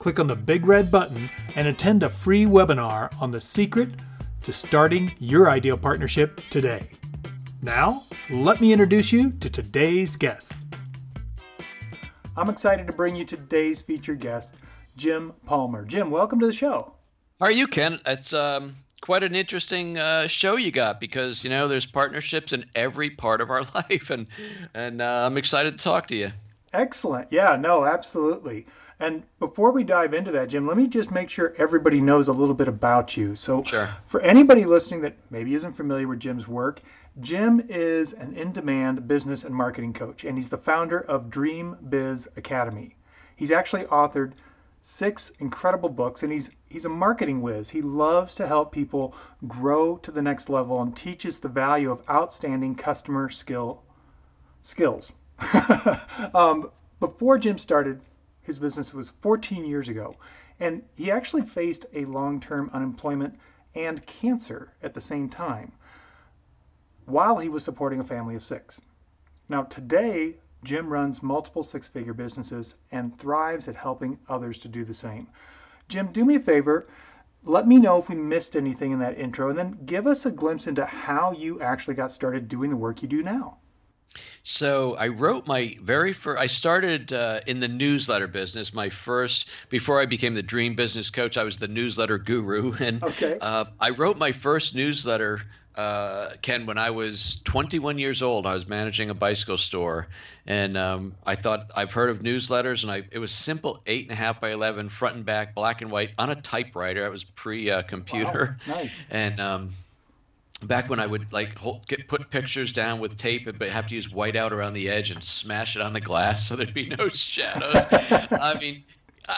click on the big red button and attend a free webinar on the secret to starting your ideal partnership today. Now, let me introduce you to today's guest. I'm excited to bring you today's featured guest, Jim Palmer. Jim, welcome to the show. How are you, Ken? It's um, quite an interesting uh, show you got because you know there's partnerships in every part of our life, and and uh, I'm excited to talk to you. Excellent. Yeah. No. Absolutely. And before we dive into that, Jim, let me just make sure everybody knows a little bit about you. So, sure. for anybody listening that maybe isn't familiar with Jim's work, Jim is an in demand business and marketing coach, and he's the founder of Dream Biz Academy. He's actually authored six incredible books, and he's, he's a marketing whiz. He loves to help people grow to the next level and teaches the value of outstanding customer skill skills. um, before Jim started his business was 14 years ago, and he actually faced a long term unemployment and cancer at the same time while he was supporting a family of six. Now, today, Jim runs multiple six figure businesses and thrives at helping others to do the same. Jim, do me a favor. Let me know if we missed anything in that intro, and then give us a glimpse into how you actually got started doing the work you do now. So I wrote my very first. I started uh, in the newsletter business. My first, before I became the Dream Business Coach, I was the newsletter guru, and okay. uh, I wrote my first newsletter. Uh, Ken, when I was 21 years old, I was managing a bicycle store, and um, I thought I've heard of newsletters, and I it was simple, eight and a half by 11, front and back, black and white, on a typewriter. It was pre-computer, wow. nice. and um, back when I would like hold, get, put pictures down with tape, but have to use whiteout around the edge and smash it on the glass so there'd be no shadows. I mean,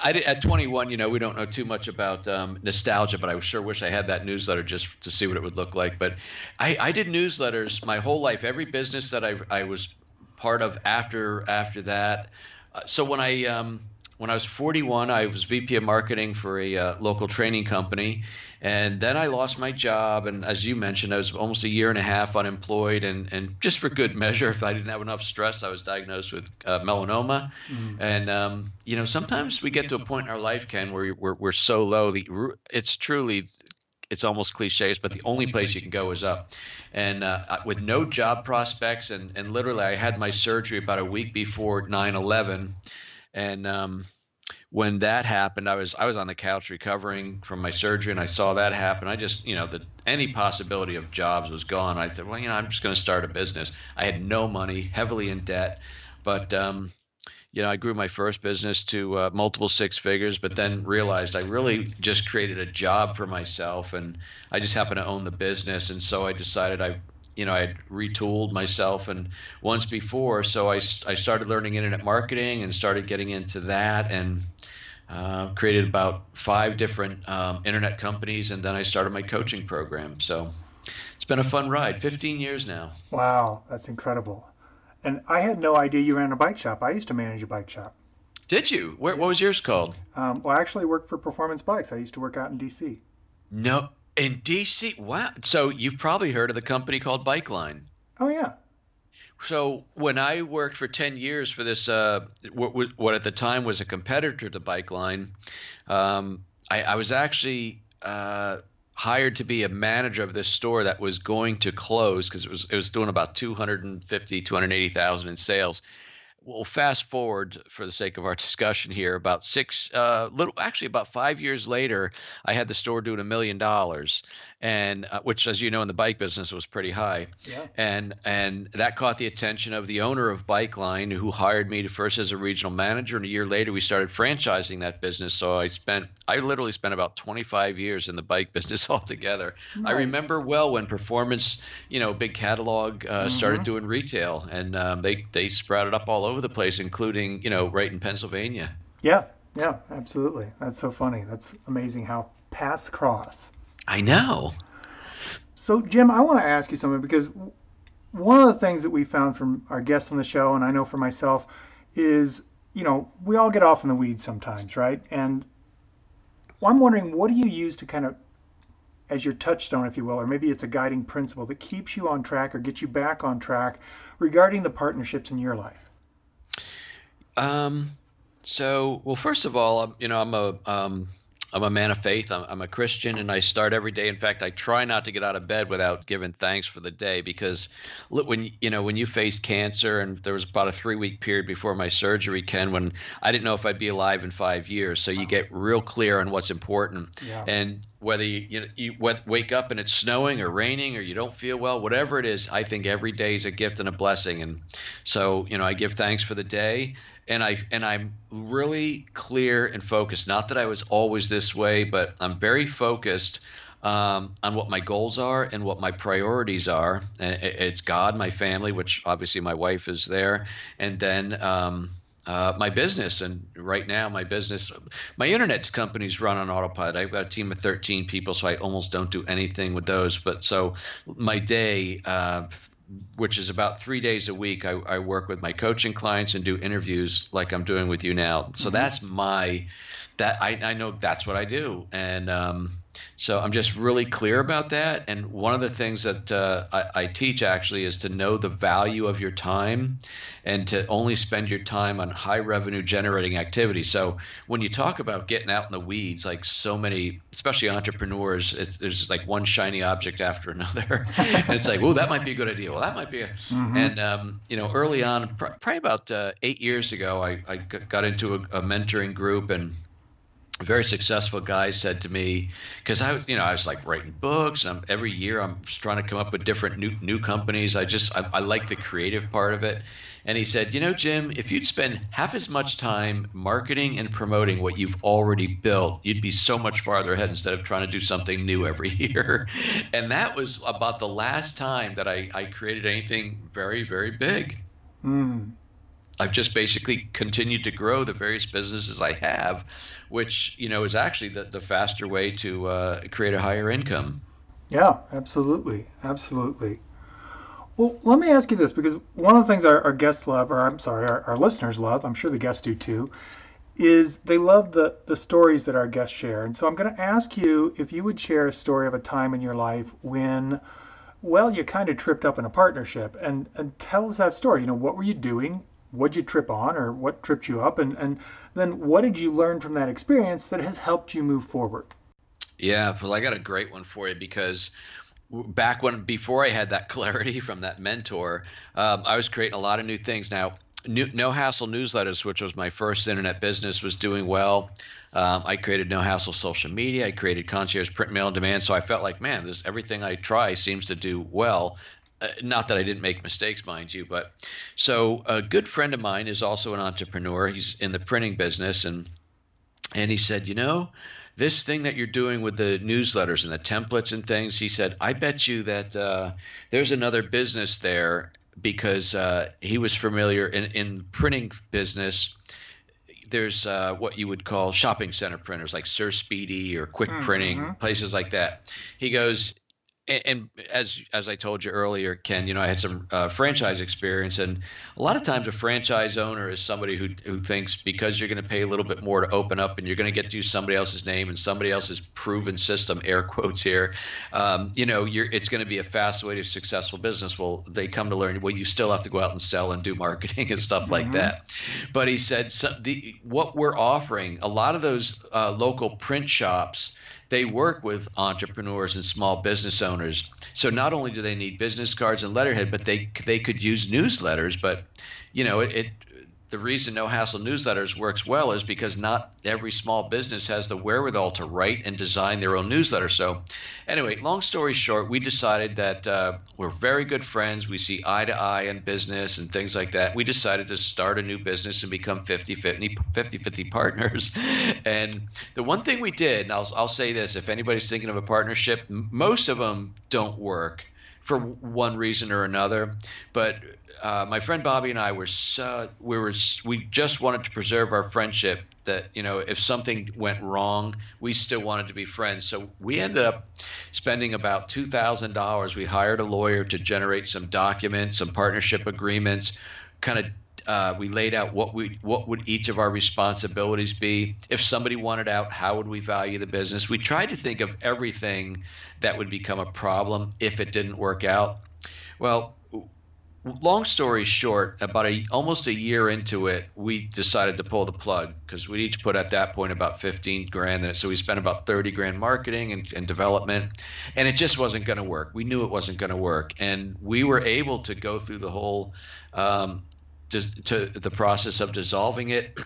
I did, at 21, you know, we don't know too much about um, nostalgia, but I sure wish I had that newsletter just to see what it would look like. But I, I did newsletters my whole life. Every business that I, I was part of after after that. Uh, so when I um, when I was 41, I was VP of marketing for a uh, local training company, and then I lost my job. And as you mentioned, I was almost a year and a half unemployed. And, and just for good measure, if I didn't have enough stress, I was diagnosed with uh, melanoma. Mm. And, um, you know, sometimes we get to a point in our life, Ken, where we're, we're so low. The, it's truly it's almost cliches, but the only place you can go is up. And uh, with no job prospects, and, and literally, I had my surgery about a week before 9 11. And um, when that happened, I was I was on the couch recovering from my surgery, and I saw that happen. I just, you know, that any possibility of jobs was gone. I said, well, you know, I'm just going to start a business. I had no money, heavily in debt, but um, you know, I grew my first business to uh, multiple six figures, but then realized I really just created a job for myself, and I just happened to own the business, and so I decided I you know, I had retooled myself and once before, so I, I started learning internet marketing and started getting into that and uh, created about five different um, internet companies, and then I started my coaching program. So it's been a fun ride. 15 years now. Wow, that's incredible. And I had no idea you ran a bike shop. I used to manage a bike shop. Did you? Where, what was yours called? Um, well, I actually worked for Performance Bikes. I used to work out in D.C. No, in DC, wow. So you've probably heard of the company called Bikeline. Oh yeah. So when I worked for ten years for this, uh, what, what at the time was a competitor to Bikeline, um, I, I, was actually uh, hired to be a manager of this store that was going to close because it was it was doing about 250 280,000 in sales we'll fast forward for the sake of our discussion here. About six, uh, little, actually about five years later, I had the store doing a million dollars, and uh, which, as you know, in the bike business was pretty high. Yeah. And and that caught the attention of the owner of bike line who hired me to first as a regional manager, and a year later we started franchising that business. So I spent, I literally spent about 25 years in the bike business altogether. Nice. I remember well when Performance, you know, big catalog, uh, mm-hmm. started doing retail, and um, they they sprouted up all over the place, including you know right in Pennsylvania. Yeah, yeah, absolutely. That's so funny. That's amazing how paths cross. I know. So, Jim, I want to ask you something because one of the things that we found from our guests on the show, and I know for myself, is you know we all get off in the weeds sometimes, right? And I'm wondering, what do you use to kind of as your touchstone, if you will, or maybe it's a guiding principle that keeps you on track or gets you back on track regarding the partnerships in your life? Um, so, well, first of all, you know, I'm a um, I'm a man of faith. I'm, I'm, a Christian, and I start every day. In fact, I try not to get out of bed without giving thanks for the day because when you know when you faced cancer, and there was about a three week period before my surgery, Ken, when I didn't know if I'd be alive in five years. So you get real clear on what's important, yeah. and whether you, you, know, you wake up and it's snowing or raining or you don't feel well, whatever it is, I think every day is a gift and a blessing. And so, you know, I give thanks for the day and I and I'm really clear and focused. Not that I was always this way, but I'm very focused um, on what my goals are and what my priorities are. It's God, my family, which obviously my wife is there, and then. Um, uh, my business and right now my business my internet company's run on autopilot i've got a team of 13 people so i almost don't do anything with those but so my day uh, which is about three days a week, I, I, work with my coaching clients and do interviews like I'm doing with you now. So mm-hmm. that's my that I, I know that's what I do, and um, so I'm just really clear about that. And one of the things that uh, I, I, teach actually is to know the value of your time and to only spend your time on high revenue generating activity. So when you talk about getting out in the weeds, like so many, especially entrepreneurs, there's like one shiny object after another. and it's like, oh, that might be a good idea. Well, that might be a. Mm-hmm. And, um, you know, early on, probably about uh, eight years ago, I, I got into a, a mentoring group and very successful guy said to me because I was you know I was like writing books and I'm, every year I'm trying to come up with different new new companies. I just I, I like the creative part of it and he said you know Jim if you'd spend half as much time marketing and promoting what you've already built you'd be so much farther ahead instead of trying to do something new every year and that was about the last time that I, I created anything very very big. Mm. I've just basically continued to grow the various businesses I have, which you know is actually the, the faster way to uh, create a higher income. Yeah, absolutely, absolutely. Well, let me ask you this because one of the things our, our guests love, or I'm sorry, our, our listeners love, I'm sure the guests do too, is they love the the stories that our guests share. And so I'm going to ask you if you would share a story of a time in your life when well, you kind of tripped up in a partnership and, and tell us that story. You know, what were you doing? What'd you trip on or what tripped you up? And, and then what did you learn from that experience that has helped you move forward? Yeah well i got a great one for you because back when before i had that clarity from that mentor um, i was creating a lot of new things. Now new, no hassle newsletters which was my first internet business was doing well. Um, i created no hassle social media. I created concierge print mail on demand. So i felt like man this everything i try seems to do well uh, not that I didn't make mistakes, mind you, but so a good friend of mine is also an entrepreneur. He's in the printing business, and and he said, you know, this thing that you're doing with the newsletters and the templates and things, he said, I bet you that uh, there's another business there because uh, he was familiar in in printing business there's uh, what you would call shopping center printers like Sir Speedy or Quick mm-hmm. Printing, places like that. He goes, and, and, as as I told you earlier, Ken, you know I had some uh, franchise experience, and a lot of times a franchise owner is somebody who who thinks because you're going to pay a little bit more to open up, and you're going to get to use somebody else's name and somebody else's proven system, air quotes here, um, you know, it's going to be a fast way to successful business. Well, they come to learn. Well, you still have to go out and sell and do marketing and stuff mm-hmm. like that. But he said so the what we're offering, a lot of those uh, local print shops they work with entrepreneurs and small business owners. So not only do they need business cards and letterhead, but they they could use newsletters. But you know, it, it the reason no hassle newsletters works well is because not every small business has the wherewithal to write and design their own newsletter. So, anyway, long story short, we decided that uh, we're very good friends. We see eye to eye in business and things like that. We decided to start a new business and become 50 50, 50 partners. and the one thing we did, and I'll, I'll say this if anybody's thinking of a partnership, most of them don't work for one reason or another. But uh, my friend Bobby and I were so we were we just wanted to preserve our friendship. That you know, if something went wrong, we still wanted to be friends. So we ended up spending about two thousand dollars. We hired a lawyer to generate some documents, some partnership agreements, kind of uh, we laid out what we what would each of our responsibilities be. If somebody wanted out, how would we value the business? We tried to think of everything that would become a problem if it didn't work out. Well, long story short, about a almost a year into it, we decided to pull the plug because we each put at that point about 15 grand in it. So we spent about 30 grand marketing and, and development, and it just wasn't going to work. We knew it wasn't going to work, and we were able to go through the whole. Um, to, to, the process of dissolving it,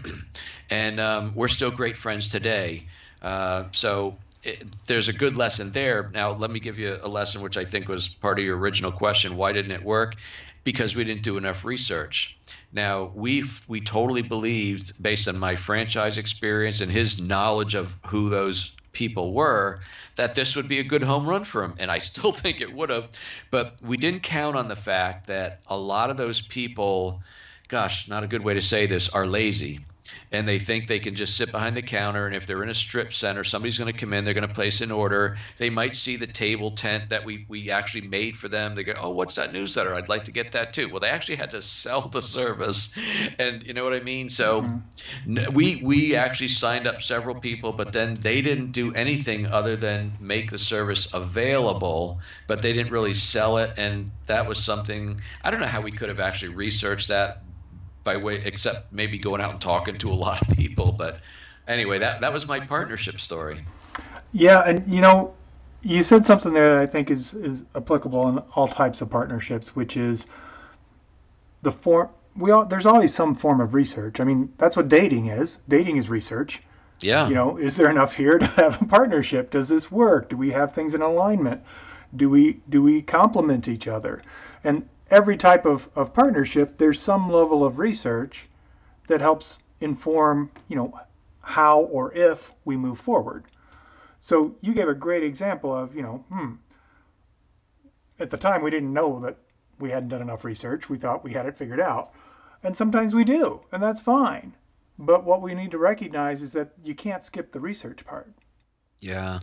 and um, we're still great friends today. Uh, so it, there's a good lesson there. Now, let me give you a lesson which I think was part of your original question. Why didn't it work? because we didn't do enough research. Now we we totally believed, based on my franchise experience and his knowledge of who those people were, that this would be a good home run for him, and I still think it would have. But we didn't count on the fact that a lot of those people, gosh, not a good way to say this, are lazy and they think they can just sit behind the counter. And if they're in a strip center, somebody's going to come in, they're going to place an order. They might see the table tent that we, we actually made for them. They go, Oh, what's that newsletter? I'd like to get that too. Well, they actually had to sell the service. And you know what I mean? So mm-hmm. we, we actually signed up several people, but then they didn't do anything other than make the service available, but they didn't really sell it. And that was something, I don't know how we could have actually researched that by way except maybe going out and talking to a lot of people. But anyway, that that was my partnership story. Yeah, and you know, you said something there that I think is is applicable in all types of partnerships, which is the form. We all there's always some form of research. I mean, that's what dating is. Dating is research. Yeah. You know, is there enough here to have a partnership? Does this work? Do we have things in alignment? Do we do we complement each other? And every type of, of partnership, there's some level of research that helps inform, you know, how or if we move forward. So you gave a great example of, you know, hmm, at the time we didn't know that we hadn't done enough research. We thought we had it figured out. And sometimes we do, and that's fine. But what we need to recognize is that you can't skip the research part. Yeah.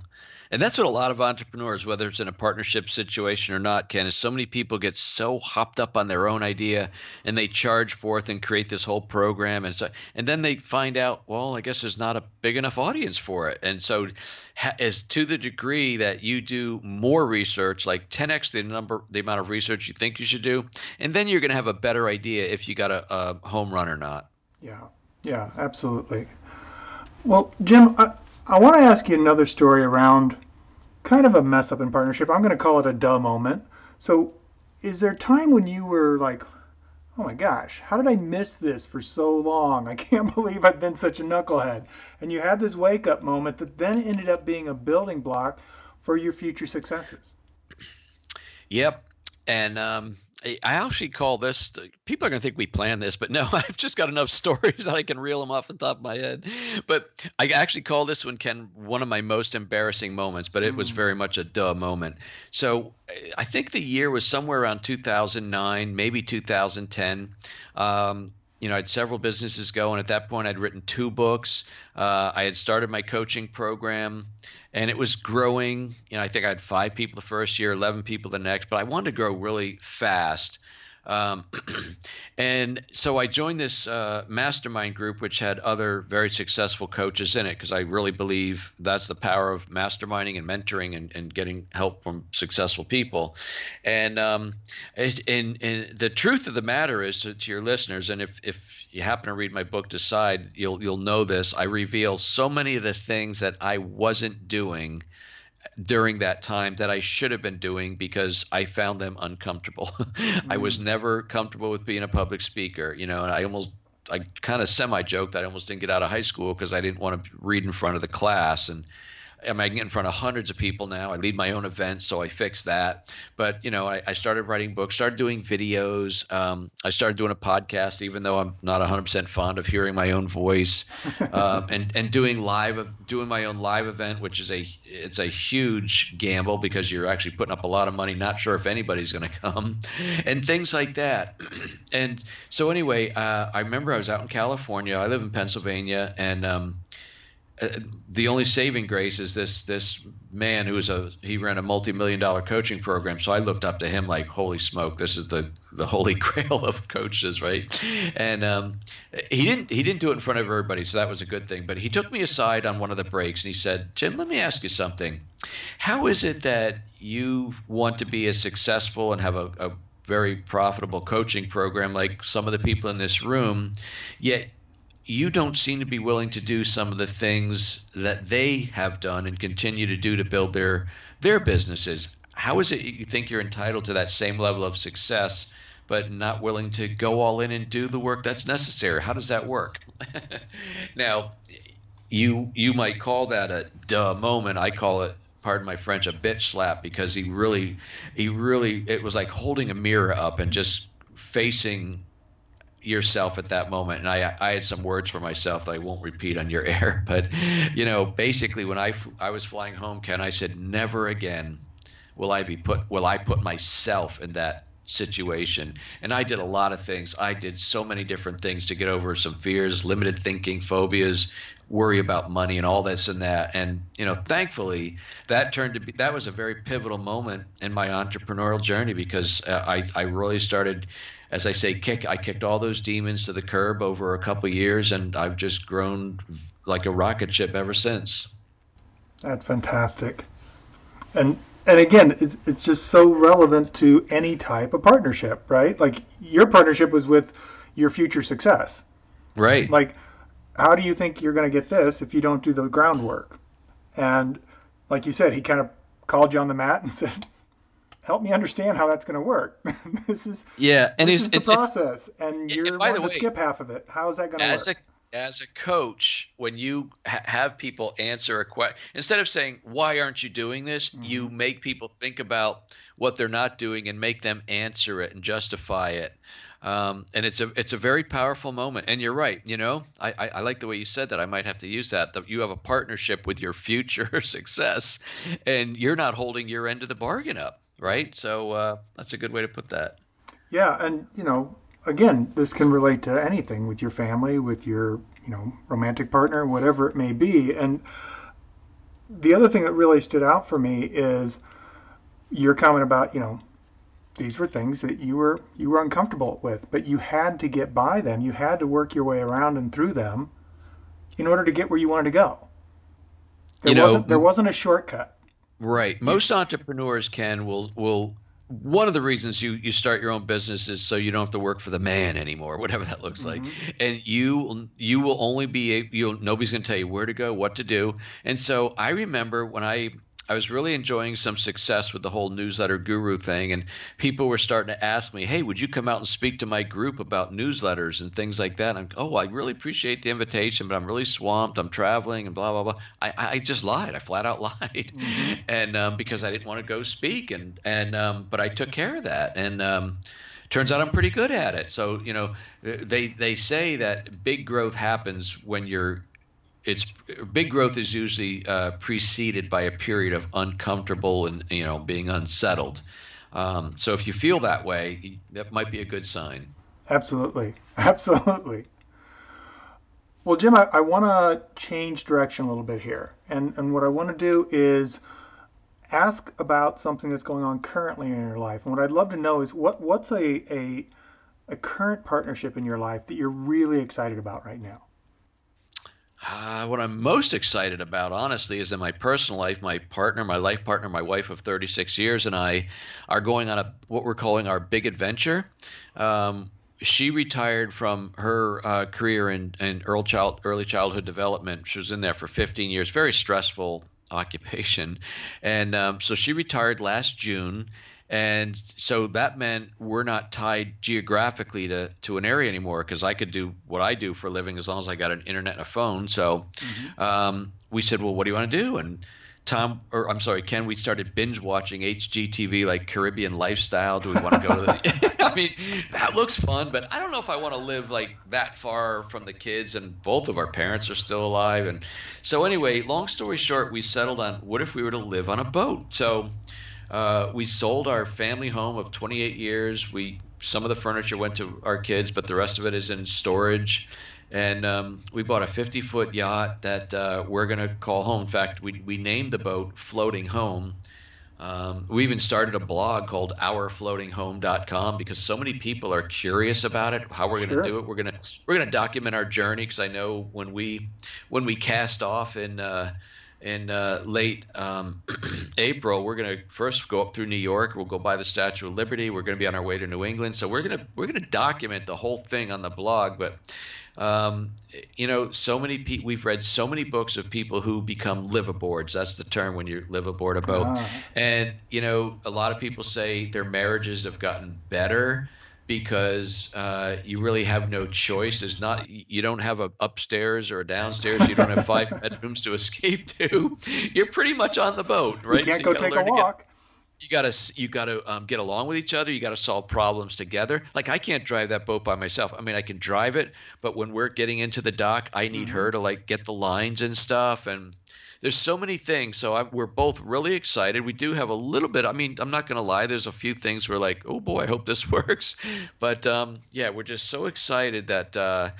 And that's what a lot of entrepreneurs, whether it's in a partnership situation or not, Ken, is so many people get so hopped up on their own idea and they charge forth and create this whole program. And so, and then they find out, well, I guess there's not a big enough audience for it. And so, as to the degree that you do more research, like 10x the number, the amount of research you think you should do, and then you're going to have a better idea if you got a, a home run or not. Yeah. Yeah, absolutely. Well, Jim, I, I want to ask you another story around kind of a mess up in partnership. I'm going to call it a duh moment. So, is there a time when you were like, oh my gosh, how did I miss this for so long? I can't believe I've been such a knucklehead. And you had this wake up moment that then ended up being a building block for your future successes. Yep. And um, I actually call this. People are going to think we planned this, but no, I've just got enough stories that I can reel them off the top of my head. But I actually call this one, Ken, one of my most embarrassing moments. But it mm. was very much a duh moment. So I think the year was somewhere around 2009, maybe 2010. Um, you know, I had several businesses going. At that point, I'd written two books. Uh, I had started my coaching program, and it was growing. You know, I think I had five people the first year, 11 people the next, but I wanted to grow really fast. Um, and so I joined this uh, mastermind group, which had other very successful coaches in it, because I really believe that's the power of masterminding and mentoring and, and getting help from successful people. And, um, and, and the truth of the matter is to, to your listeners, and if, if you happen to read my book, Decide, you'll you'll know this. I reveal so many of the things that I wasn't doing during that time that I should have been doing because I found them uncomfortable. mm-hmm. I was mm. never comfortable with being a public speaker, you know, and I almost I kind of semi joked that I almost didn't get out of high school because I didn't want to read in front of the class and I, mean, I get in front of hundreds of people now. I lead my own events, so I fix that. But you know, I, I started writing books, started doing videos. Um, I started doing a podcast, even though I'm not 100% fond of hearing my own voice, um, and and doing live, doing my own live event, which is a it's a huge gamble because you're actually putting up a lot of money, not sure if anybody's going to come, and things like that. and so anyway, uh, I remember I was out in California. I live in Pennsylvania, and um, uh, the only saving grace is this this man who was a he ran a multi-million dollar coaching program. So i looked up to him like holy smoke this is the the holy grail of coaches right? And um, he didn't he didn't do it in front of everybody so that was a good thing. But he took me aside on one of the breaks and he said jim let me ask you something. How is it that you want to be as successful and have a, a very profitable coaching program like some of the people in this room yet you don't seem to be willing to do some of the things that they have done and continue to do to build their their businesses. How is it you think you're entitled to that same level of success, but not willing to go all in and do the work that's necessary? How does that work? now, you you might call that a duh moment. I call it pardon my French, a bitch slap because he really, he really, it was like holding a mirror up and just facing yourself at that moment. And I, I had some words for myself that I won't repeat on your air, but you know, basically when I, I was flying home, Ken, I said, never again will I be put, will I put myself in that situation. And I did a lot of things. I did so many different things to get over some fears, limited thinking, phobias, worry about money and all this and that. And, you know, thankfully that turned to be, that was a very pivotal moment in my entrepreneurial journey because uh, I, I really started as I say, kick. I kicked all those demons to the curb over a couple years, and I've just grown like a rocket ship ever since. That's fantastic, and and again, it's it's just so relevant to any type of partnership, right? Like your partnership was with your future success, right? Like, how do you think you're going to get this if you don't do the groundwork? And like you said, he kind of called you on the mat and said, help me understand how that's going to work. this is yeah, and this is the process, and you're and wanting to skip half of it. How is that going to work? A, as a coach, when you ha- have people answer a question, instead of saying "Why aren't you doing this?" Mm-hmm. you make people think about what they're not doing and make them answer it and justify it. Um, and it's a it's a very powerful moment. And you're right. You know, I, I, I, like the way you said that. I might have to use that. That you have a partnership with your future success, and you're not holding your end of the bargain up right? So uh, that's a good way to put that. Yeah, and you know, again, this can relate to anything with your family, with your you know romantic partner, whatever it may be. And the other thing that really stood out for me is your comment about you know these were things that you were you were uncomfortable with, but you had to get by them. You had to work your way around and through them in order to get where you wanted to go. There you know, wasn't there wasn't a shortcut. Right. Most entrepreneurs can will will one of the reasons you you start your own business is so you don't have to work for the man anymore, whatever that looks mm-hmm. like. And you you will only be you nobody's going to tell you where to go, what to do. And so I remember when I I was really enjoying some success with the whole newsletter guru thing, and people were starting to ask me, "Hey, would you come out and speak to my group about newsletters and things like that?" I'm, "Oh, I really appreciate the invitation, but I'm really swamped. I'm traveling and blah blah blah." I, I just lied. I flat out lied, mm-hmm. and um, because I didn't want to go speak, and and um, but I took care of that, and um, turns out I'm pretty good at it. So you know, they they say that big growth happens when you're it's big growth is usually uh, preceded by a period of uncomfortable and you know being unsettled. Um, so if you feel that way, that might be a good sign. Absolutely, absolutely. Well, Jim, I, I want to change direction a little bit here, and and what I want to do is ask about something that's going on currently in your life. And what I'd love to know is what what's a a, a current partnership in your life that you're really excited about right now. Uh, what I'm most excited about, honestly, is in my personal life. My partner, my life partner, my wife of 36 years, and I are going on a what we're calling our big adventure. Um, she retired from her uh, career in, in early, child, early childhood development. She was in there for 15 years, very stressful occupation, and um, so she retired last June and so that meant we're not tied geographically to, to an area anymore because I could do what I do for a living as long as I got an internet and a phone. So mm-hmm. um, we said, well, what do you want to do? And Tom, or I'm sorry, Ken, we started binge watching HGTV like Caribbean Lifestyle. Do we want to go to the? I mean, that looks fun, but I don't know if I want to live like that far from the kids. And both of our parents are still alive, and so anyway, long story short, we settled on what if we were to live on a boat. So uh, we sold our family home of 28 years. We some of the furniture went to our kids, but the rest of it is in storage and um, we bought a 50 foot yacht that uh, we're going to call home. In fact, we, we named the boat Floating Home. Um, we even started a blog called ourfloatinghome.com because so many people are curious about it, how we're going to sure. do it. We're going to we're going to document our journey because I know when we when we cast off in uh, in uh, late um, April, we're going to first go up through New York. We'll go by the Statue of Liberty. We're going to be on our way to New England. So we're going to we're going to document the whole thing on the blog. But um, you know, so many people, we've read so many books of people who become liveaboards. That's the term when you live aboard a boat. Ah. And, you know, a lot of people say their marriages have gotten better because uh, you really have no choice. There's not you don't have a upstairs or a downstairs. You don't have five bedrooms to escape to. You're pretty much on the boat, right? You can't so you go take a walk you gotta you gotta um, get along with each other. You gotta solve problems together. Like I can't drive that boat by myself. I mean, I can drive it, but when we're getting into the dock, I need mm-hmm. her to like get the lines and stuff. And there's so many things. So I, we're both really excited. We do have a little bit. I mean, I'm not gonna lie. There's a few things we're like, oh boy, I hope this works. But um, yeah, we're just so excited that. Uh,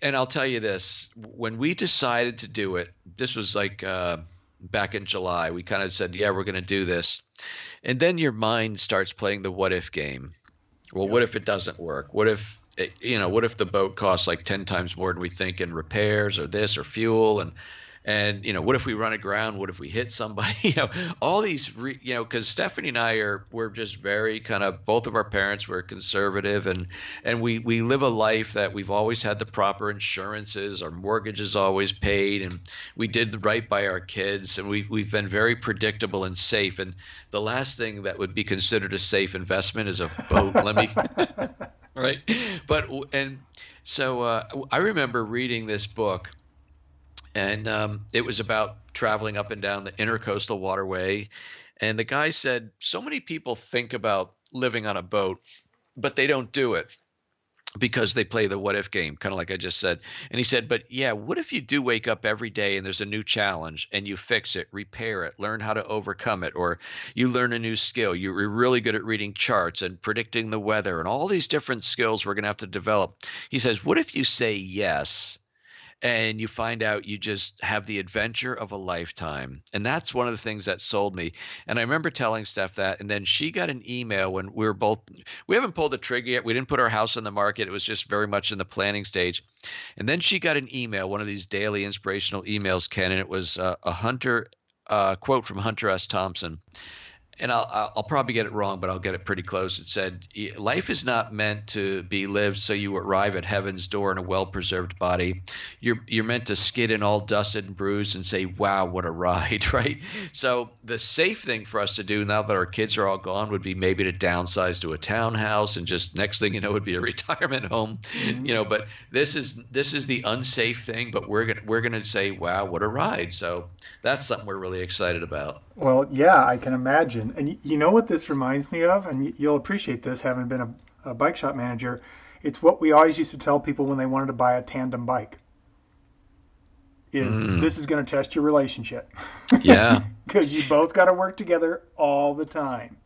and I'll tell you this: when we decided to do it, this was like. Uh, back in July. We kind of said, yeah, we're going to do this. And then your mind starts playing the what if game. Well, what if it doesn't work? What if it, you know, what if the boat costs like 10 times more than we think in repairs or this or fuel and and you know what if we run aground? What if we hit somebody? You know all these re, you know because stephanie and i are we're just very kind of both of our parents were conservative and and we we live a life that we've always had the proper insurances. Our mortgage is always paid and we did the right by our kids and we, we've been very predictable and safe. And the last thing that would be considered a safe investment is a boat. Let me right? But and so uh, i remember reading this book and um, it was about traveling up and down the intercoastal waterway. And the guy said, so many people think about living on a boat, but they don't do it because they play the what if game, kind of like I just said. And he said, but yeah, what if you do wake up every day and there's a new challenge and you fix it, repair it, learn how to overcome it, or you learn a new skill? You're really good at reading charts and predicting the weather and all these different skills we're going to have to develop. He says, what if you say yes? And you find out you just have the adventure of a lifetime. And that's one of the things that sold me. And I remember telling Steph that, and then she got an email when we were both, we haven't pulled the trigger yet. We didn't put our house on the market. It was just very much in the planning stage. And then she got an email, one of these daily inspirational emails, Ken, and it was uh, a Hunter uh, quote from Hunter S. Thompson and I'll, I'll probably get it wrong, but I'll get it pretty close. It said, Life is not meant to be lived so you arrive at heaven's door in a well preserved body. You're, you're meant to skid in all dusted and bruised and say, Wow, what a ride, right? So, the safe thing for us to do now that our kids are all gone would be maybe to downsize to a townhouse and just next thing you know would be a retirement home, mm-hmm. you know. But this is this is the unsafe thing, but we're gonna we're gonna say, Wow, what a ride. So, that's something we're really excited about. Well, yeah, I can imagine. And you know what this reminds me of, and you'll appreciate this having been a, a bike shop manager. It's what we always used to tell people when they wanted to buy a tandem bike. Is mm. this is going to test your relationship? Yeah. Because you both got to work together all the time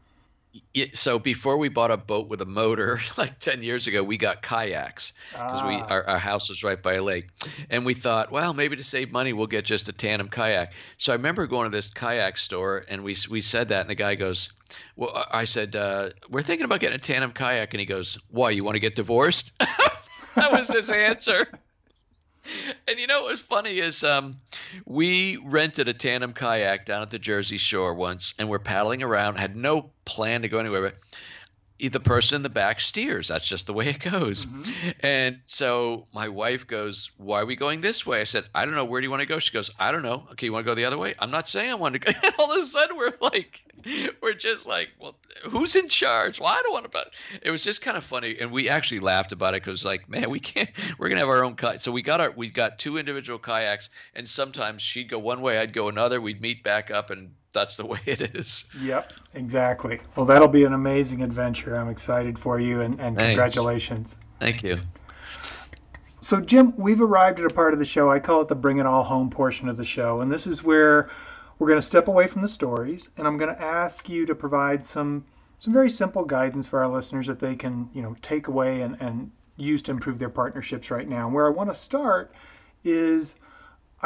so before we bought a boat with a motor like 10 years ago we got kayaks because ah. we our, our house was right by a lake and we thought well maybe to save money we'll get just a tandem kayak so i remember going to this kayak store and we we said that and the guy goes well i said uh, we're thinking about getting a tandem kayak and he goes why you want to get divorced that was his answer and you know what was funny is um, we rented a tandem kayak down at the Jersey Shore once, and we're paddling around. Had no plan to go anywhere, but the person in the back steers. That's just the way it goes. Mm-hmm. And so my wife goes, Why are we going this way? I said, I don't know. Where do you want to go? She goes, I don't know. Okay, you want to go the other way? I'm not saying I want to go. And all of a sudden, we're like, we're just like, Well, who's in charge? Well, I don't want to. It was just kind of funny. And we actually laughed about it because, like, man, we can't, we're going to have our own kayak. So we got our, we got two individual kayaks. And sometimes she'd go one way, I'd go another. We'd meet back up and that's the way it is. Yep, exactly. Well, that'll be an amazing adventure. I'm excited for you and, and congratulations. Thank you. So, Jim, we've arrived at a part of the show. I call it the bring it all home portion of the show. And this is where we're going to step away from the stories and I'm going to ask you to provide some some very simple guidance for our listeners that they can, you know, take away and, and use to improve their partnerships right now. And where I want to start is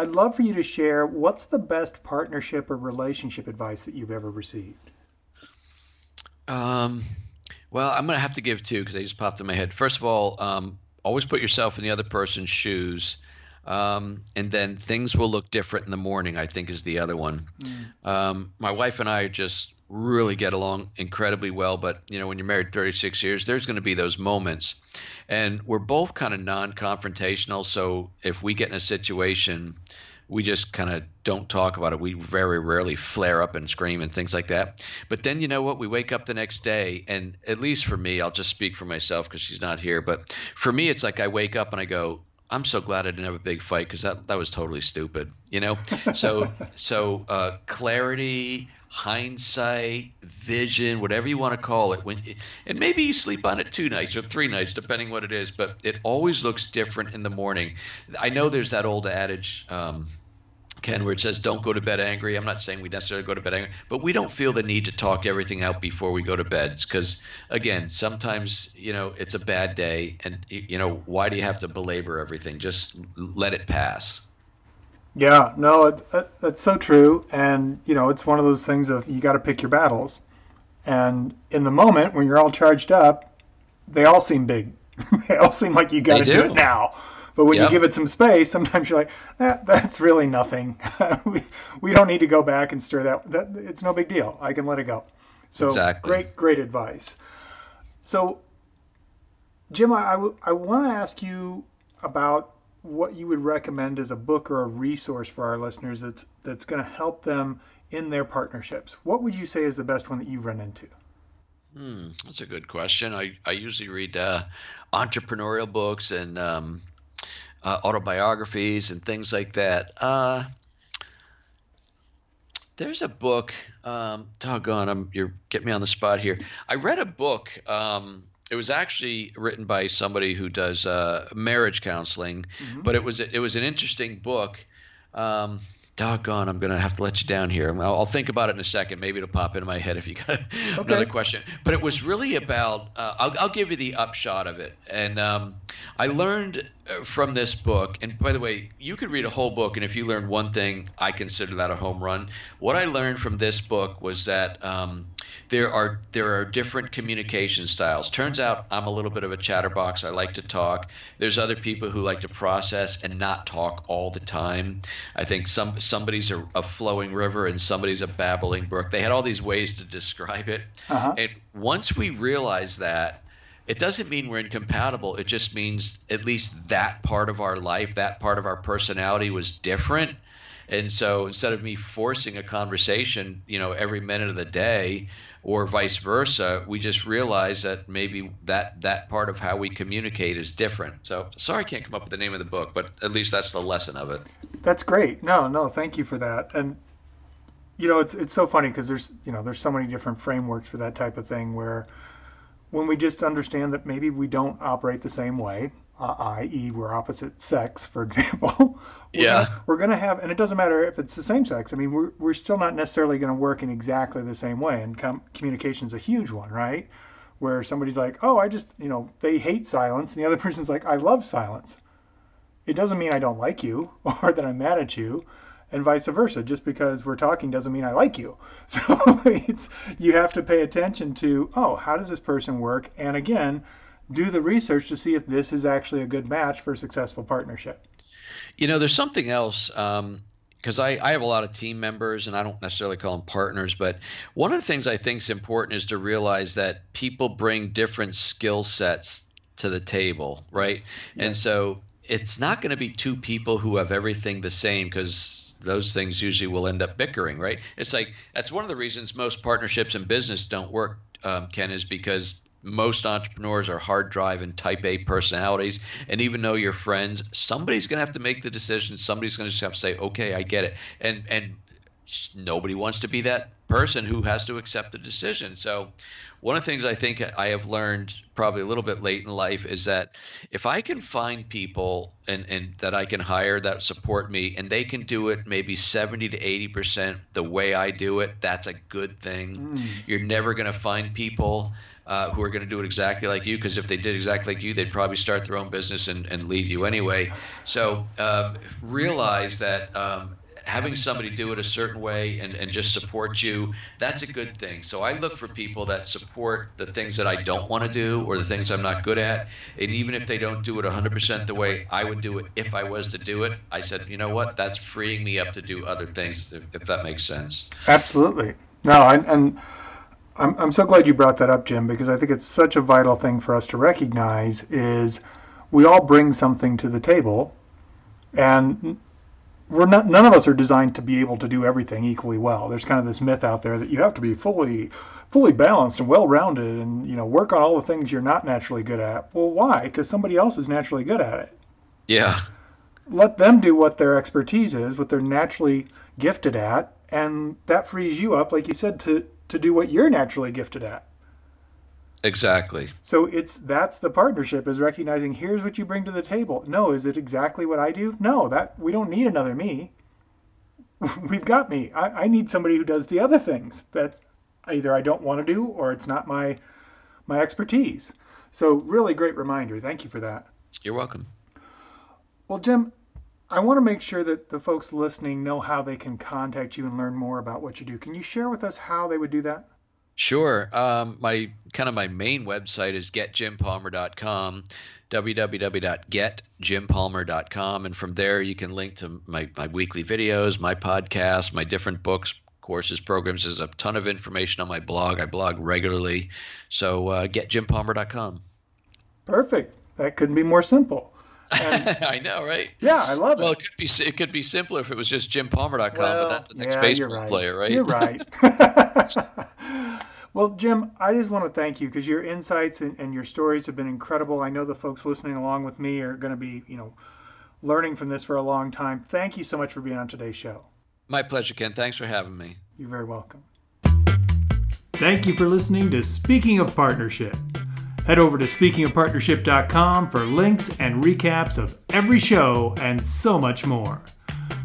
I'd love for you to share what's the best partnership or relationship advice that you've ever received. Um, well, I'm going to have to give two because they just popped in my head. First of all, um, always put yourself in the other person's shoes. Um, and then things will look different in the morning, I think is the other one. Mm. Um, my wife and I just really get along incredibly well. But you know, when you're married 36 years, there's going to be those moments, and we're both kind of non-confrontational. So if we get in a situation, we just kind of don't talk about it. We very rarely flare up and scream and things like that. But then you know what? We wake up the next day, and at least for me, I'll just speak for myself because she's not here. But for me, it's like I wake up and I go, I'm so glad I didn't have a big fight because that that was totally stupid, you know. So so uh, clarity, hindsight, vision, whatever you want to call it. When and maybe you sleep on it two nights or three nights, depending what it is. But it always looks different in the morning. I know there's that old adage. Um, Ken, where it says don't go to bed angry. I'm not saying we necessarily go to bed angry, but we don't feel the need to talk everything out before we go to bed. Because again, sometimes you know it's a bad day, and you know why do you have to belabor everything? Just let it pass. Yeah, no, it, it, it's so true. And, you know, it's one of those things of you got to pick your battles. And in the moment when you're all charged up, they all seem big. they all seem like you got to do. do. it now. But when yep. you give it some space, sometimes you're like, that, that's really nothing. we, we don't need to go back and stir that. that. It's no big deal. I can let it go. So exactly. great, great advice. So, Jim, I, I, I want to ask you about what you would recommend as a book or a resource for our listeners that's that's going to help them in their partnerships. What would you say is the best one that you've run into? Hmm, that's a good question. I, I usually read uh, entrepreneurial books and um, uh, autobiographies and things like that. Uh, there's a book. Um, doggone, I'm, you're getting me on the spot here. I read a book um, it was actually written by somebody who does uh, marriage counseling, mm-hmm. but it was it was an interesting book. Um, doggone, I'm going to have to let you down here. I'll, I'll, think about it in a second. Maybe it'll pop into my head if you got okay. another question. But it was really about, uh, I'll, I'll, give you the upshot of it. And um, I learned from this book, and by the way, you could read a whole book, and if you learn one thing, I consider that a home run. What I learned from this book was that um, there are there are different communication styles. Turns out I'm a little bit of a chatterbox. I like to talk. There's other people who like to process and not talk all the time. I think some somebody's a, a flowing river and somebody's a babbling brook. They had all these ways to describe it, uh-huh. and once we realize that it doesn't mean we're incompatible. It just means at least that part of our life, that part of our personality was different. And so instead of me forcing a conversation, you know, every minute of the day or vice versa, we just realize that maybe that that part of how we communicate is different. So sorry I can't come up with the name of the book, but at least that's the lesson of it. That's great. No, no, thank you for that. And you know, it's it's so funny because there's, you know, there's so many different frameworks for that type of thing where when we just understand that maybe we don't operate the same way, uh, i.e., we're opposite sex, for example. we're yeah. Gonna, we're going to have, and it doesn't matter if it's the same sex. I mean, we're, we're still not necessarily going to work in exactly the same way. And com- communication is a huge one, right? Where somebody's like, oh, I just, you know, they hate silence. And the other person's like, I love silence. It doesn't mean I don't like you or that I'm mad at you and vice versa. Just because we're talking doesn't mean I like you. So it's you have to pay attention to oh, how does this person work? And again, do the research to see if this is actually a good match for a successful partnership. You know, there's something else. Um, because I, I have a lot of team members and I don't necessarily call them partners, but one of the things I think is important is to realize that people bring different skill sets to the table, right? Yes. And so it's not going to be two people who have everything the same because those things usually will end up bickering, right? It's like that's one of the reasons most partnerships in business don't work, um, Ken, is because most entrepreneurs are hard drive and type A personalities. And even though you're friends, somebody's going to have to make the decision. Somebody's going to just have to say, okay, I get it. And, and nobody wants to be that person who has to accept the decision. So, one of the things I think I have learned probably a little bit late in life is that if I can find people and, and that I can hire that support me and they can do it maybe 70 to 80% the way I do it, that's a good thing. Mm. You're never going to find people uh, who are going to do it exactly like you because if they did exactly like you, they'd probably start their own business and, and leave you anyway. So um, realize that um, having somebody do it a certain way and, and just support you, that's a good thing. So I look for people that support the things that I don't want to do or the things I'm not good at. And even if they don't do it 100% the way I would do it if I was to do it, I said, you know what, that's freeing me up to do other things, if, if that makes sense. Absolutely. No, I, and I'm, I'm so glad you brought that up, Jim, because I think it's such a vital thing for us to recognize is we all bring something to the table and we're not none of us are designed to be able to do everything equally well. There's kind of this myth out there that you have to be fully fully balanced and well-rounded and you know work on all the things you're not naturally good at. Well, why? Cuz somebody else is naturally good at it. Yeah. Let them do what their expertise is, what they're naturally gifted at, and that frees you up like you said to to do what you're naturally gifted at. Exactly. So it's that's the partnership is recognizing here's what you bring to the table. No, is it exactly what I do? No, that we don't need another me. We've got me. I, I need somebody who does the other things that either I don't want to do or it's not my my expertise. So really great reminder. Thank you for that. You're welcome. Well, Jim, I want to make sure that the folks listening know how they can contact you and learn more about what you do. Can you share with us how they would do that? Sure. Um, my kind of my main website is getjimpalmer.com, www.getjimpalmer.com, and from there you can link to my, my weekly videos, my podcast, my different books, courses, programs. There's a ton of information on my blog. I blog regularly, so uh, getjimpalmer.com. Perfect. That couldn't be more simple. I know, right? Yeah, I love it. Well, it could be it could be simpler if it was just jimpalmer.com, well, but that's the next yeah, baseball right. player, right? You're right. Well, Jim, I just want to thank you because your insights and, and, your stories have been incredible. I know the folks listening along with me are going to be, you know, learning from this for a long time. Thank you so much for being on today's show. My pleasure, Ken. Thanks for having me. You're very welcome. Thank you for listening to Speaking of Partnership. Head over to speakingofpartnership.com for links and recaps of every show and so much more.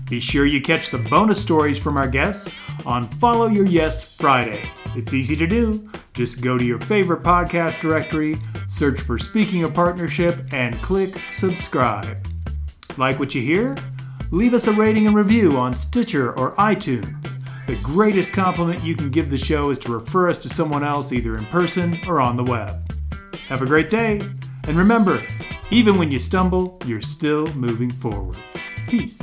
Be sure you catch the bonus stories from our guests on Follow Your Yes Friday. It's easy to do. Just go to your favorite podcast directory, search for Speaking of Partnership, and click subscribe. Like what you hear? Leave us a rating and review on Stitcher or iTunes. The greatest compliment you can give the show is to refer us to someone else either in person or on the web. Have a great day, and remember, even when you stumble, you're still moving forward. Peace.